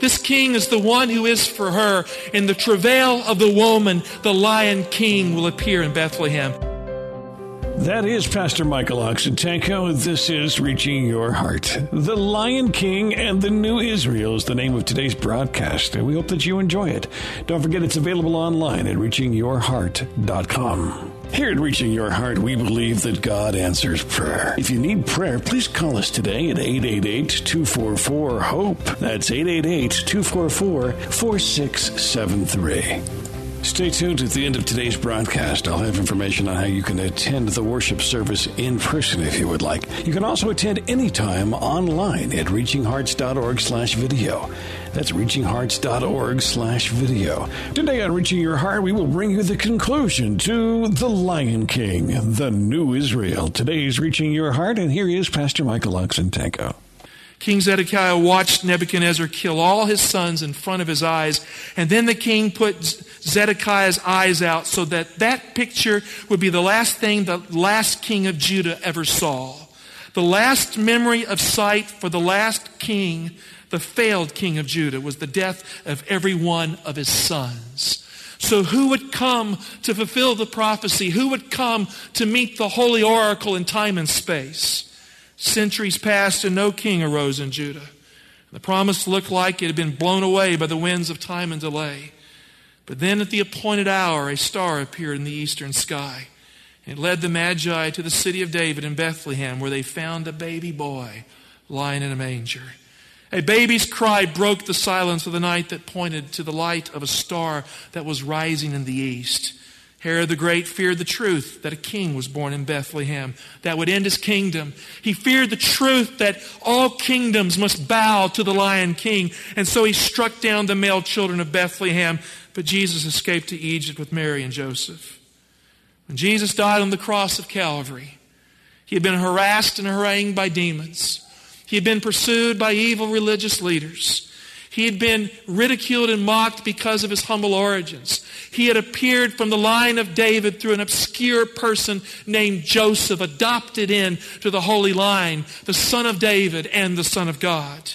This king is the one who is for her. In the travail of the woman, the lion king will appear in Bethlehem. That is Pastor Michael Oxentenko. This is Reaching Your Heart. The Lion King and the New Israel is the name of today's broadcast, and we hope that you enjoy it. Don't forget it's available online at reachingyourheart.com. Here at Reaching Your Heart, we believe that God answers prayer. If you need prayer, please call us today at 888 244 HOPE. That's 888 244 4673. Stay tuned at the end of today's broadcast. I'll have information on how you can attend the worship service in person if you would like. You can also attend anytime online at reachinghearts.org slash video. That's reachinghearts.org slash video. Today on Reaching Your Heart, we will bring you the conclusion to The Lion King, The New Israel. Today's Reaching Your Heart, and here is Pastor Michael Oxentenko. King Zedekiah watched Nebuchadnezzar kill all his sons in front of his eyes, and then the king put Zedekiah's eyes out so that that picture would be the last thing the last king of Judah ever saw. The last memory of sight for the last king, the failed king of Judah, was the death of every one of his sons. So, who would come to fulfill the prophecy? Who would come to meet the holy oracle in time and space? Centuries passed and no king arose in Judah. The promise looked like it had been blown away by the winds of time and delay. But then at the appointed hour, a star appeared in the eastern sky. It led the Magi to the city of David in Bethlehem, where they found a baby boy lying in a manger. A baby's cry broke the silence of the night that pointed to the light of a star that was rising in the east. Herod the Great feared the truth that a king was born in Bethlehem that would end his kingdom. He feared the truth that all kingdoms must bow to the lion king. And so he struck down the male children of Bethlehem. But Jesus escaped to Egypt with Mary and Joseph. When Jesus died on the cross of Calvary, he had been harassed and harangued by demons. He had been pursued by evil religious leaders. He had been ridiculed and mocked because of his humble origins. He had appeared from the line of David through an obscure person named Joseph, adopted in to the holy line, the son of David and the son of God.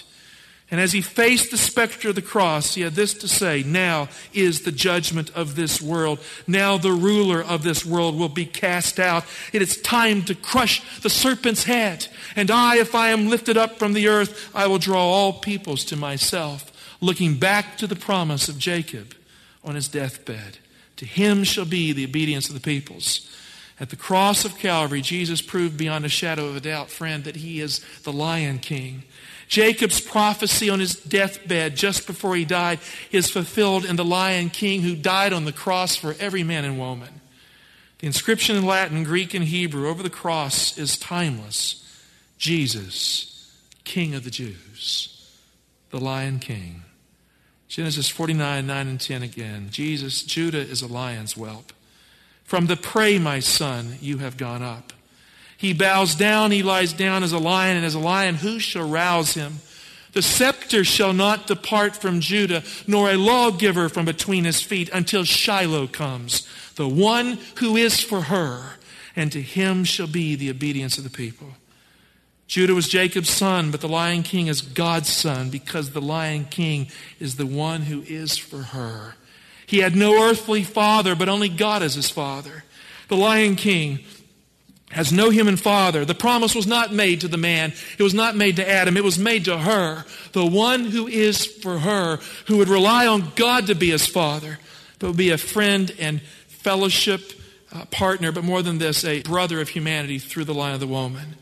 And as he faced the specter of the cross, he had this to say Now is the judgment of this world. Now the ruler of this world will be cast out. It is time to crush the serpent's head. And I, if I am lifted up from the earth, I will draw all peoples to myself. Looking back to the promise of Jacob on his deathbed. To him shall be the obedience of the peoples. At the cross of Calvary, Jesus proved beyond a shadow of a doubt, friend, that he is the Lion King. Jacob's prophecy on his deathbed just before he died is fulfilled in the Lion King who died on the cross for every man and woman. The inscription in Latin, Greek, and Hebrew over the cross is timeless Jesus, King of the Jews, the Lion King. Genesis 49, 9 and 10 again. Jesus, Judah is a lion's whelp. From the prey, my son, you have gone up. He bows down, he lies down as a lion, and as a lion, who shall rouse him? The scepter shall not depart from Judah, nor a lawgiver from between his feet, until Shiloh comes, the one who is for her, and to him shall be the obedience of the people. Judah was Jacob's son, but the Lion King is God's son because the Lion King is the one who is for her. He had no earthly father, but only God as his father. The Lion King has no human father. The promise was not made to the man. It was not made to Adam. It was made to her. The one who is for her, who would rely on God to be his father, but would be a friend and fellowship uh, partner, but more than this, a brother of humanity through the line of the woman.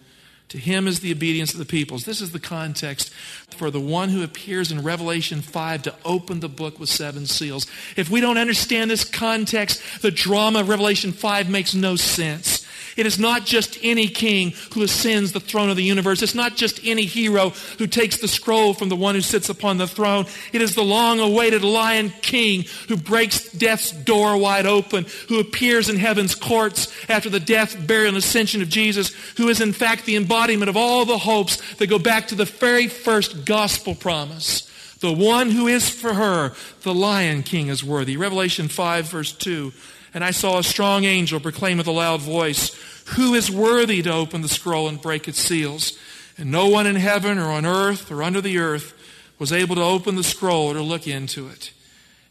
To him is the obedience of the peoples. This is the context for the one who appears in Revelation 5 to open the book with seven seals. If we don't understand this context, the drama of Revelation 5 makes no sense. It is not just any king who ascends the throne of the universe. It's not just any hero who takes the scroll from the one who sits upon the throne. It is the long awaited lion king who breaks death's door wide open, who appears in heaven's courts after the death, burial, and ascension of Jesus, who is in fact the embodiment of all the hopes that go back to the very first gospel promise. The one who is for her, the lion king is worthy. Revelation 5 verse 2. And I saw a strong angel proclaim with a loud voice, Who is worthy to open the scroll and break its seals? And no one in heaven or on earth or under the earth was able to open the scroll or to look into it.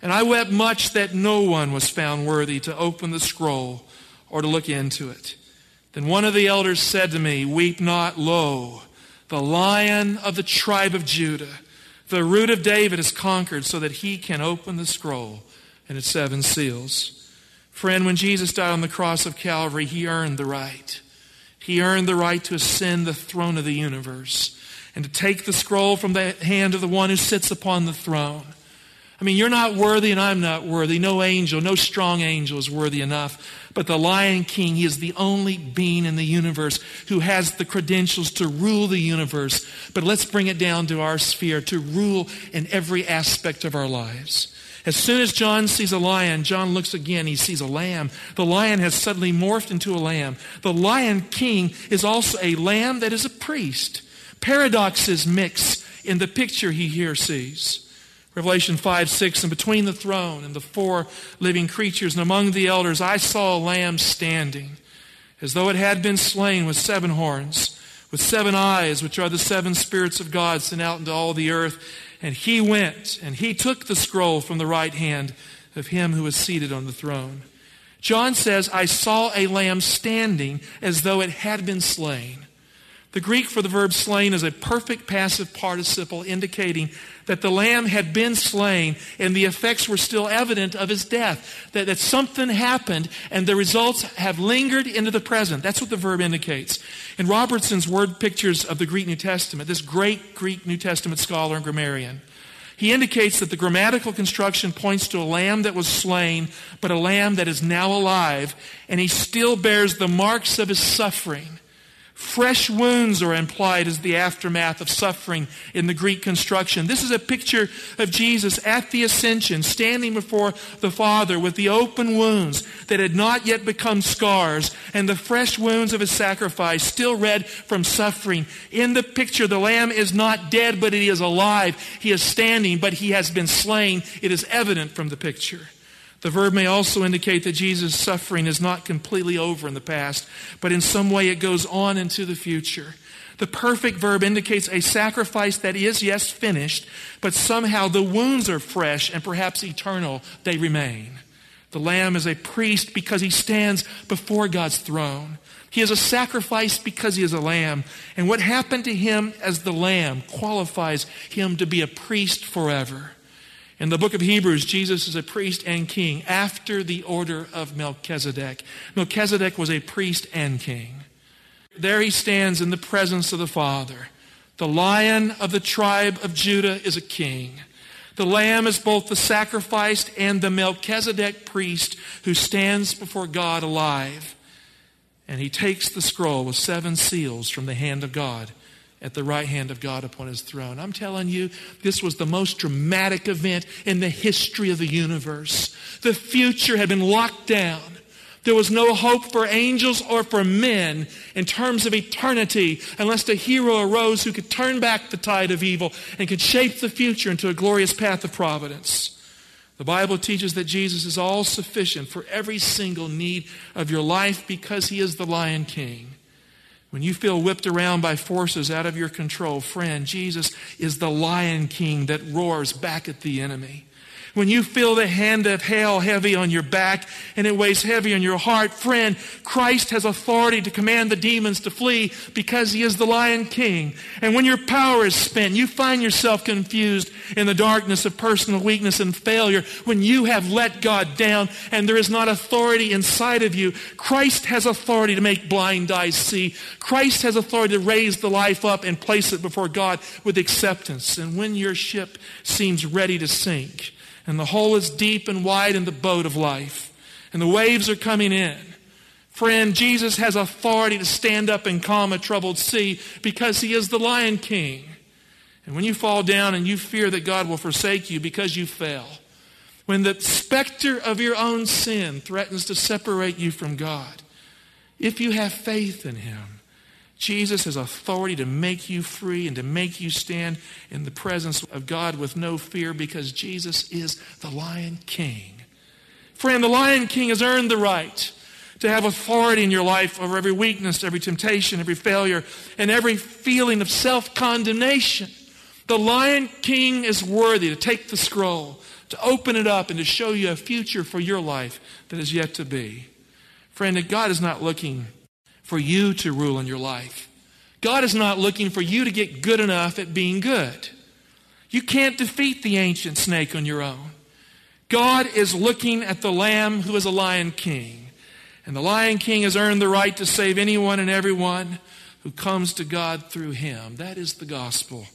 And I wept much that no one was found worthy to open the scroll or to look into it. Then one of the elders said to me, Weep not, lo, the lion of the tribe of Judah, the root of David is conquered so that he can open the scroll and its seven seals. Friend, when Jesus died on the cross of Calvary, he earned the right. He earned the right to ascend the throne of the universe and to take the scroll from the hand of the one who sits upon the throne. I mean, you're not worthy and I'm not worthy. No angel, no strong angel is worthy enough. But the Lion King, he is the only being in the universe who has the credentials to rule the universe. But let's bring it down to our sphere, to rule in every aspect of our lives. As soon as John sees a lion, John looks again, he sees a lamb. The lion has suddenly morphed into a lamb. The lion king is also a lamb that is a priest. Paradoxes mix in the picture he here sees. Revelation 5 6, and between the throne and the four living creatures and among the elders, I saw a lamb standing, as though it had been slain with seven horns, with seven eyes, which are the seven spirits of God sent out into all the earth. And he went and he took the scroll from the right hand of him who was seated on the throne. John says, I saw a lamb standing as though it had been slain. The Greek for the verb slain is a perfect passive participle indicating that the lamb had been slain and the effects were still evident of his death. That, that something happened and the results have lingered into the present. That's what the verb indicates. In Robertson's word pictures of the Greek New Testament, this great Greek New Testament scholar and grammarian, he indicates that the grammatical construction points to a lamb that was slain, but a lamb that is now alive, and he still bears the marks of his suffering. Fresh wounds are implied as the aftermath of suffering in the Greek construction. This is a picture of Jesus at the ascension, standing before the Father with the open wounds that had not yet become scars and the fresh wounds of his sacrifice still red from suffering. In the picture, the Lamb is not dead, but he is alive. He is standing, but he has been slain. It is evident from the picture. The verb may also indicate that Jesus' suffering is not completely over in the past, but in some way it goes on into the future. The perfect verb indicates a sacrifice that is, yes, finished, but somehow the wounds are fresh and perhaps eternal. They remain. The Lamb is a priest because he stands before God's throne. He is a sacrifice because he is a lamb. And what happened to him as the lamb qualifies him to be a priest forever. In the book of Hebrews, Jesus is a priest and king after the order of Melchizedek. Melchizedek was a priest and king. There he stands in the presence of the Father. The lion of the tribe of Judah is a king. The lamb is both the sacrificed and the Melchizedek priest who stands before God alive. And he takes the scroll with seven seals from the hand of God at the right hand of God upon his throne. I'm telling you, this was the most dramatic event in the history of the universe. The future had been locked down. There was no hope for angels or for men in terms of eternity unless a hero arose who could turn back the tide of evil and could shape the future into a glorious path of providence. The Bible teaches that Jesus is all sufficient for every single need of your life because he is the Lion King. When you feel whipped around by forces out of your control, friend, Jesus is the lion king that roars back at the enemy. When you feel the hand of hell heavy on your back and it weighs heavy on your heart, friend, Christ has authority to command the demons to flee because he is the lion king. And when your power is spent, you find yourself confused in the darkness of personal weakness and failure. When you have let God down and there is not authority inside of you, Christ has authority to make blind eyes see. Christ has authority to raise the life up and place it before God with acceptance. And when your ship seems ready to sink, and the hole is deep and wide in the boat of life, and the waves are coming in. Friend, Jesus has authority to stand up and calm a troubled sea because he is the Lion King. And when you fall down and you fear that God will forsake you because you fell, when the specter of your own sin threatens to separate you from God, if you have faith in him, Jesus has authority to make you free and to make you stand in the presence of God with no fear because Jesus is the Lion King. Friend, the Lion King has earned the right to have authority in your life over every weakness, every temptation, every failure, and every feeling of self condemnation. The Lion King is worthy to take the scroll, to open it up, and to show you a future for your life that is yet to be. Friend, God is not looking for you to rule in your life. God is not looking for you to get good enough at being good. You can't defeat the ancient snake on your own. God is looking at the Lamb who is a Lion King. And the Lion King has earned the right to save anyone and everyone who comes to God through him. That is the gospel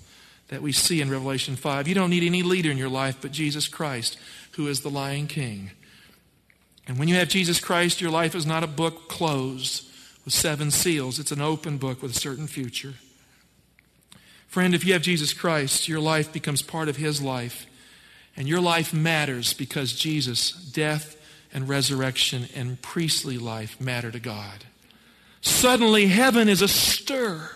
that we see in Revelation 5. You don't need any leader in your life but Jesus Christ, who is the Lion King. And when you have Jesus Christ, your life is not a book closed with seven seals, it's an open book with a certain future. Friend, if you have Jesus Christ, your life becomes part of His life. And your life matters because Jesus' death and resurrection and priestly life matter to God. Suddenly, heaven is astir.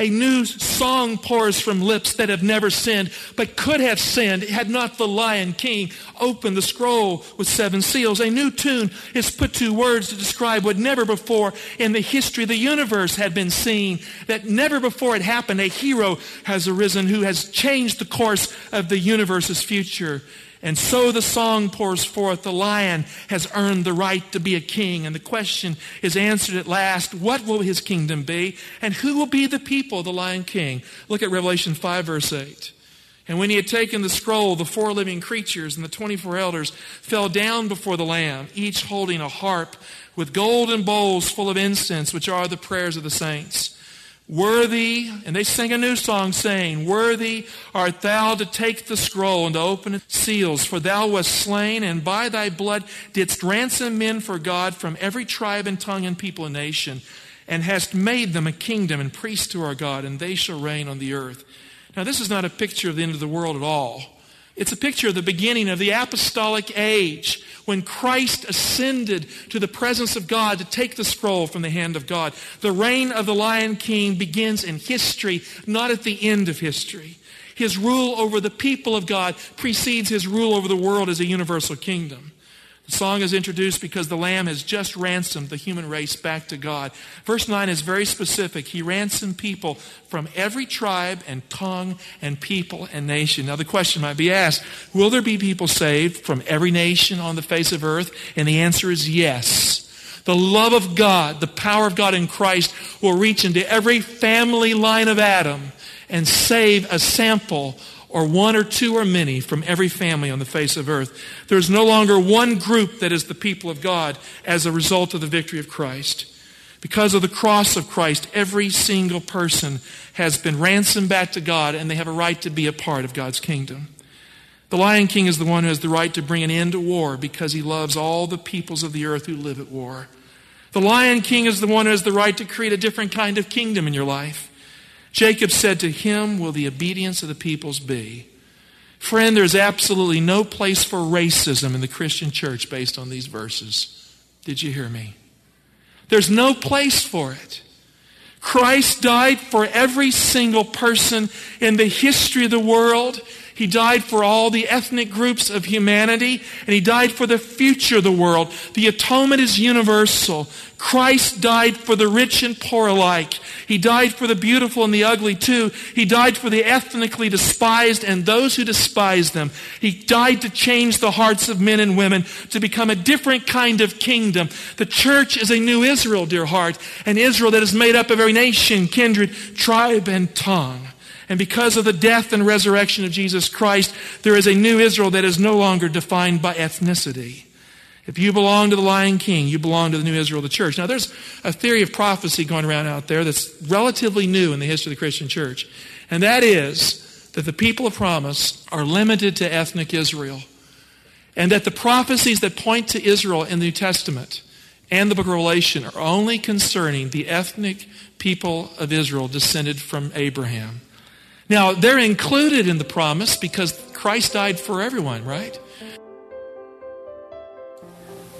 A new song pours from lips that have never sinned, but could have sinned had not the Lion King opened the scroll with seven seals. A new tune is put to words to describe what never before in the history of the universe had been seen. That never before had happened. A hero has arisen who has changed the course of the universe's future. And so the song pours forth. The lion has earned the right to be a king. And the question is answered at last what will his kingdom be? And who will be the people of the lion king? Look at Revelation 5, verse 8. And when he had taken the scroll, the four living creatures and the 24 elders fell down before the Lamb, each holding a harp with golden bowls full of incense, which are the prayers of the saints. Worthy, and they sing a new song saying, Worthy art thou to take the scroll and to open its seals, for thou wast slain, and by thy blood didst ransom men for God from every tribe and tongue and people and nation, and hast made them a kingdom and priests to our God, and they shall reign on the earth. Now, this is not a picture of the end of the world at all. It's a picture of the beginning of the apostolic age when Christ ascended to the presence of God to take the scroll from the hand of God. The reign of the Lion King begins in history, not at the end of history. His rule over the people of God precedes his rule over the world as a universal kingdom. The song is introduced because the Lamb has just ransomed the human race back to God. Verse 9 is very specific. He ransomed people from every tribe and tongue and people and nation. Now, the question might be asked Will there be people saved from every nation on the face of earth? And the answer is yes. The love of God, the power of God in Christ will reach into every family line of Adam and save a sample or one or two or many from every family on the face of earth. There's no longer one group that is the people of God as a result of the victory of Christ. Because of the cross of Christ, every single person has been ransomed back to God and they have a right to be a part of God's kingdom. The Lion King is the one who has the right to bring an end to war because he loves all the peoples of the earth who live at war. The Lion King is the one who has the right to create a different kind of kingdom in your life. Jacob said, To him will the obedience of the peoples be. Friend, there's absolutely no place for racism in the Christian church based on these verses. Did you hear me? There's no place for it. Christ died for every single person in the history of the world. He died for all the ethnic groups of humanity, and He died for the future of the world. The atonement is universal. Christ died for the rich and poor alike. He died for the beautiful and the ugly too. He died for the ethnically despised and those who despise them. He died to change the hearts of men and women to become a different kind of kingdom. The church is a new Israel, dear heart, an Israel that is made up of every nation, kindred, tribe, and tongue. And because of the death and resurrection of Jesus Christ, there is a new Israel that is no longer defined by ethnicity. If you belong to the Lion King, you belong to the new Israel, the church. Now, there's a theory of prophecy going around out there that's relatively new in the history of the Christian church. And that is that the people of promise are limited to ethnic Israel. And that the prophecies that point to Israel in the New Testament and the book of Revelation are only concerning the ethnic people of Israel descended from Abraham. Now, they're included in the promise because Christ died for everyone, right?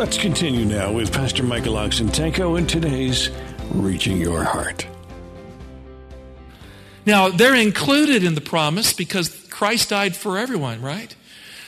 Let's continue now with Pastor Michael Oxentenko in today's Reaching Your Heart. Now, they're included in the promise because Christ died for everyone, right?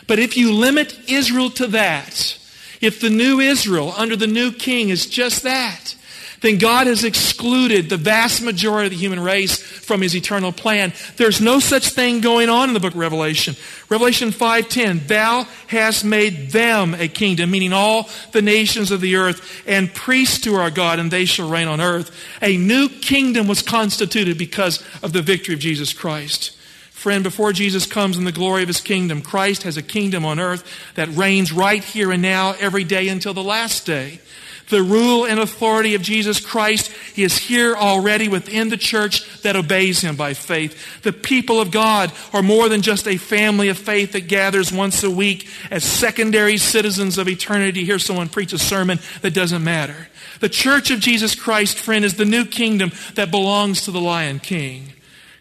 But if you limit Israel to that, if the new Israel under the new king is just that, then God has excluded the vast majority of the human race from his eternal plan. There's no such thing going on in the book of Revelation. Revelation 5:10, thou hast made them a kingdom, meaning all the nations of the earth, and priests to our God, and they shall reign on earth. A new kingdom was constituted because of the victory of Jesus Christ. Friend, before Jesus comes in the glory of his kingdom, Christ has a kingdom on earth that reigns right here and now every day until the last day the rule and authority of Jesus Christ is here already within the church that obeys him by faith. The people of God are more than just a family of faith that gathers once a week as secondary citizens of eternity. Hear someone preach a sermon that doesn't matter. The church of Jesus Christ, friend, is the new kingdom that belongs to the Lion King.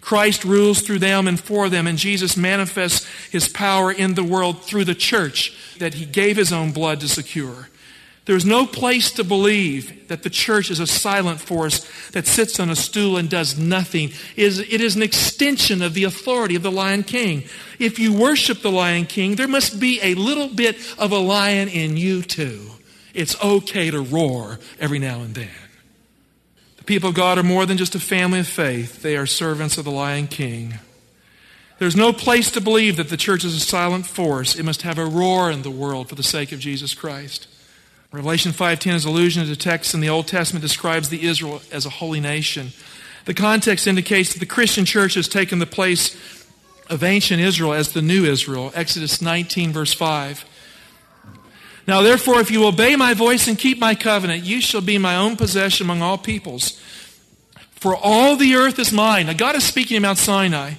Christ rules through them and for them, and Jesus manifests his power in the world through the church that he gave his own blood to secure. There's no place to believe that the church is a silent force that sits on a stool and does nothing. It is an extension of the authority of the Lion King. If you worship the Lion King, there must be a little bit of a lion in you too. It's okay to roar every now and then. The people of God are more than just a family of faith, they are servants of the Lion King. There's no place to believe that the church is a silent force. It must have a roar in the world for the sake of Jesus Christ. Revelation 5:10 is allusion to the text in the Old Testament describes the Israel as a holy nation. The context indicates that the Christian church has taken the place of ancient Israel as the new Israel. Exodus 19 verse 5. Now therefore if you obey my voice and keep my covenant, you shall be my own possession among all peoples. For all the earth is mine. Now God is speaking in Mount Sinai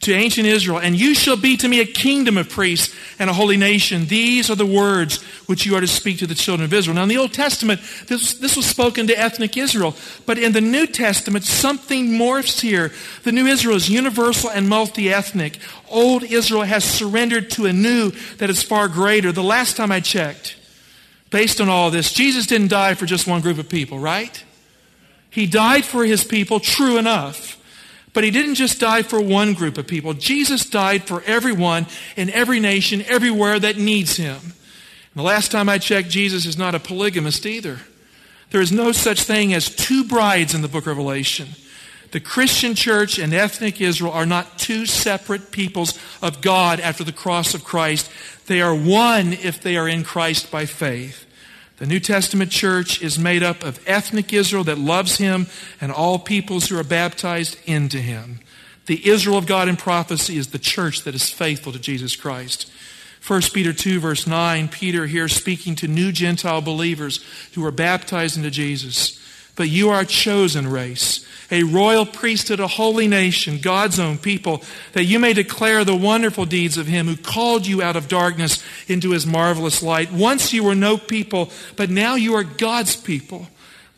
to ancient Israel, and you shall be to me a kingdom of priests and a holy nation. These are the words which you are to speak to the children of Israel. Now, in the Old Testament, this, this was spoken to ethnic Israel, but in the New Testament, something morphs here. The new Israel is universal and multi ethnic. Old Israel has surrendered to a new that is far greater. The last time I checked, based on all this, Jesus didn't die for just one group of people, right? He died for his people, true enough. But he didn't just die for one group of people. Jesus died for everyone in every nation, everywhere that needs him. And the last time I checked, Jesus is not a polygamist either. There is no such thing as two brides in the book of Revelation. The Christian church and ethnic Israel are not two separate peoples of God after the cross of Christ. They are one if they are in Christ by faith. The New Testament church is made up of ethnic Israel that loves him and all peoples who are baptized into him. The Israel of God in prophecy is the church that is faithful to Jesus Christ. 1 Peter 2, verse 9, Peter here speaking to new Gentile believers who are baptized into Jesus. But you are a chosen race a royal priesthood, a holy nation, God's own people, that you may declare the wonderful deeds of him who called you out of darkness into his marvelous light. Once you were no people, but now you are God's people.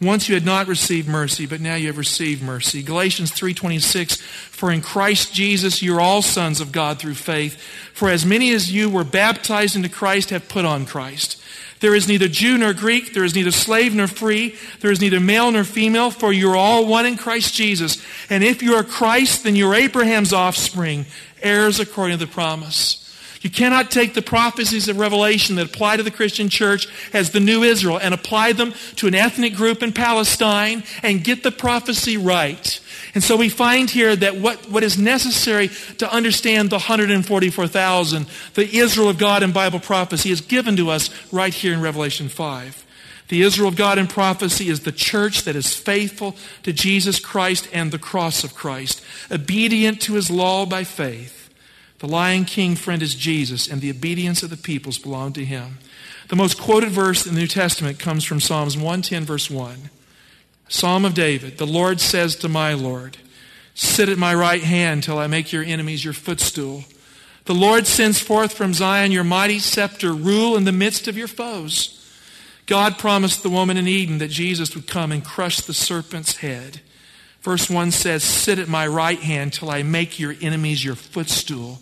Once you had not received mercy, but now you have received mercy. Galatians 3:26 For in Christ Jesus you are all sons of God through faith. For as many as you were baptized into Christ have put on Christ. There is neither Jew nor Greek. There is neither slave nor free. There is neither male nor female, for you are all one in Christ Jesus. And if you are Christ, then you're Abraham's offspring, heirs according to the promise. You cannot take the prophecies of Revelation that apply to the Christian church as the new Israel and apply them to an ethnic group in Palestine and get the prophecy right. And so we find here that what, what is necessary to understand the 144,000, the Israel of God in Bible prophecy, is given to us right here in Revelation 5. The Israel of God in prophecy is the church that is faithful to Jesus Christ and the cross of Christ, obedient to his law by faith. The Lion King friend is Jesus, and the obedience of the peoples belong to him. The most quoted verse in the New Testament comes from Psalms 110, verse 1. Psalm of David The Lord says to my Lord, Sit at my right hand till I make your enemies your footstool. The Lord sends forth from Zion your mighty scepter, rule in the midst of your foes. God promised the woman in Eden that Jesus would come and crush the serpent's head. Verse 1 says, Sit at my right hand till I make your enemies your footstool.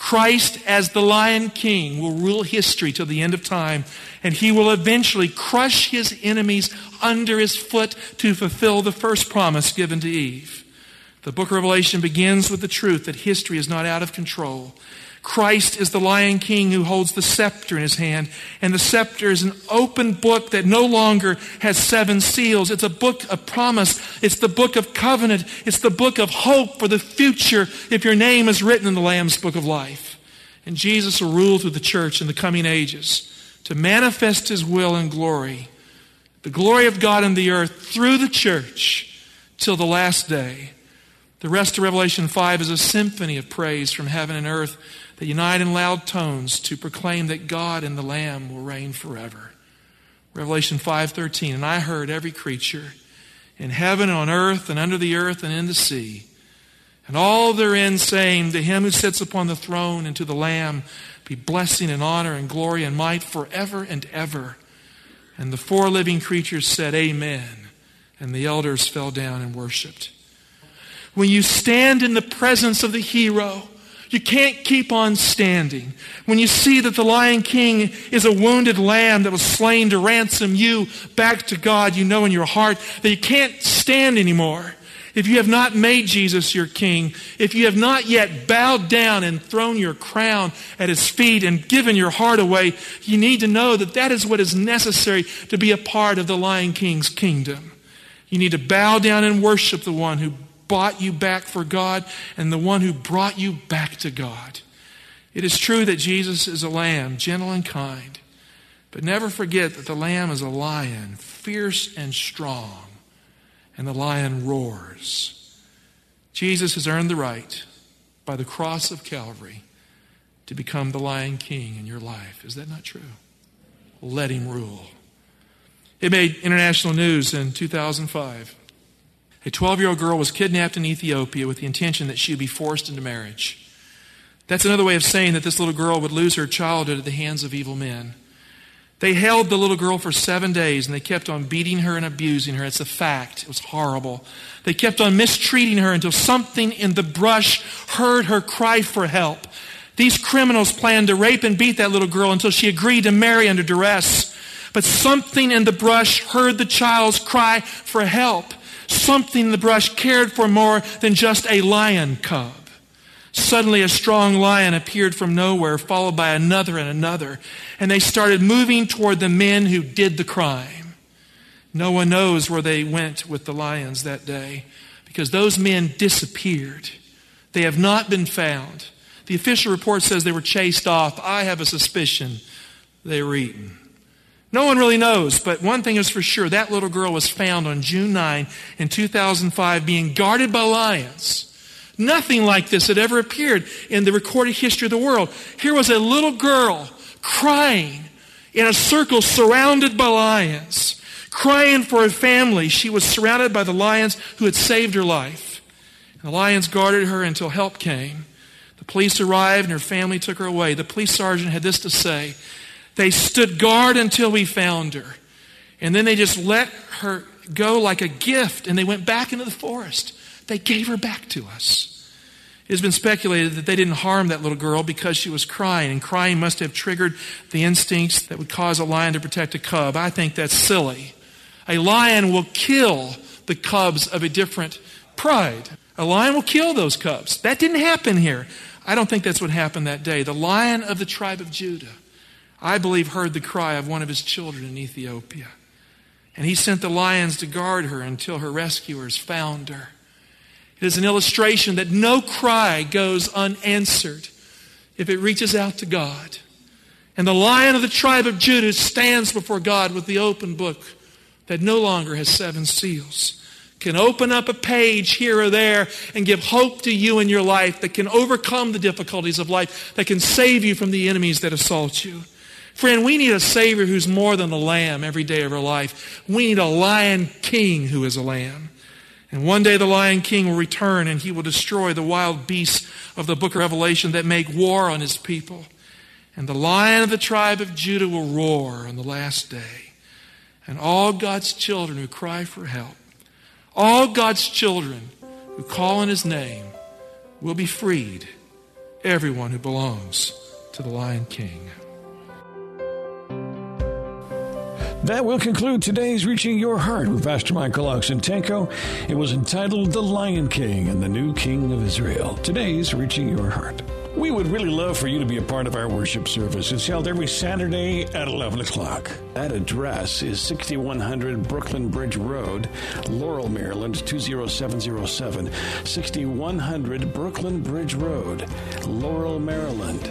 Christ, as the Lion King, will rule history till the end of time, and he will eventually crush his enemies under his foot to fulfill the first promise given to Eve. The book of Revelation begins with the truth that history is not out of control. Christ is the Lion King who holds the scepter in his hand, and the scepter is an open book that no longer has seven seals. It's a book of promise. It's the book of covenant. It's the book of hope for the future if your name is written in the Lamb's book of life. And Jesus will rule through the church in the coming ages to manifest his will and glory, the glory of God in the earth through the church till the last day. The rest of Revelation 5 is a symphony of praise from heaven and earth that unite in loud tones to proclaim that God and the Lamb will reign forever. Revelation 5:13 and I heard every creature in heaven and on earth and under the earth and in the sea and all therein saying to him who sits upon the throne and to the lamb be blessing and honor and glory and might forever and ever. And the four living creatures said amen and the elders fell down and worshiped. When you stand in the presence of the hero you can't keep on standing. When you see that the Lion King is a wounded lamb that was slain to ransom you back to God, you know in your heart that you can't stand anymore. If you have not made Jesus your king, if you have not yet bowed down and thrown your crown at his feet and given your heart away, you need to know that that is what is necessary to be a part of the Lion King's kingdom. You need to bow down and worship the one who bought you back for God and the one who brought you back to God. It is true that Jesus is a lamb, gentle and kind, but never forget that the lamb is a lion, fierce and strong, and the lion roars. Jesus has earned the right by the cross of Calvary to become the lion king in your life. Is that not true? Let him rule. It made international news in 2005 a 12 year old girl was kidnapped in Ethiopia with the intention that she would be forced into marriage. That's another way of saying that this little girl would lose her childhood at the hands of evil men. They held the little girl for seven days and they kept on beating her and abusing her. It's a fact. It was horrible. They kept on mistreating her until something in the brush heard her cry for help. These criminals planned to rape and beat that little girl until she agreed to marry under duress. But something in the brush heard the child's cry for help. Something the brush cared for more than just a lion cub. Suddenly, a strong lion appeared from nowhere, followed by another and another, and they started moving toward the men who did the crime. No one knows where they went with the lions that day because those men disappeared. They have not been found. The official report says they were chased off. I have a suspicion they were eaten. No one really knows, but one thing is for sure that little girl was found on June 9 in 2005 being guarded by lions. Nothing like this had ever appeared in the recorded history of the world. Here was a little girl crying in a circle surrounded by lions, crying for her family. She was surrounded by the lions who had saved her life. And the lions guarded her until help came. The police arrived and her family took her away. The police sergeant had this to say they stood guard until we found her. And then they just let her go like a gift and they went back into the forest. They gave her back to us. It has been speculated that they didn't harm that little girl because she was crying, and crying must have triggered the instincts that would cause a lion to protect a cub. I think that's silly. A lion will kill the cubs of a different pride. A lion will kill those cubs. That didn't happen here. I don't think that's what happened that day. The lion of the tribe of Judah I believe, heard the cry of one of his children in Ethiopia. And he sent the lions to guard her until her rescuers found her. It is an illustration that no cry goes unanswered if it reaches out to God. And the lion of the tribe of Judah stands before God with the open book that no longer has seven seals. Can open up a page here or there and give hope to you in your life that can overcome the difficulties of life, that can save you from the enemies that assault you. Friend, we need a Savior who's more than a lamb every day of our life. We need a Lion King who is a lamb. And one day the Lion King will return and he will destroy the wild beasts of the book of Revelation that make war on his people. And the Lion of the tribe of Judah will roar on the last day. And all God's children who cry for help, all God's children who call on his name will be freed. Everyone who belongs to the Lion King. That will conclude today's Reaching Your Heart with Pastor Michael Oxentenko. It was entitled The Lion King and the New King of Israel. Today's Reaching Your Heart. We would really love for you to be a part of our worship service. It's held every Saturday at 11 o'clock. That address is 6100 Brooklyn Bridge Road, Laurel, Maryland 20707. 6100 Brooklyn Bridge Road, Laurel, Maryland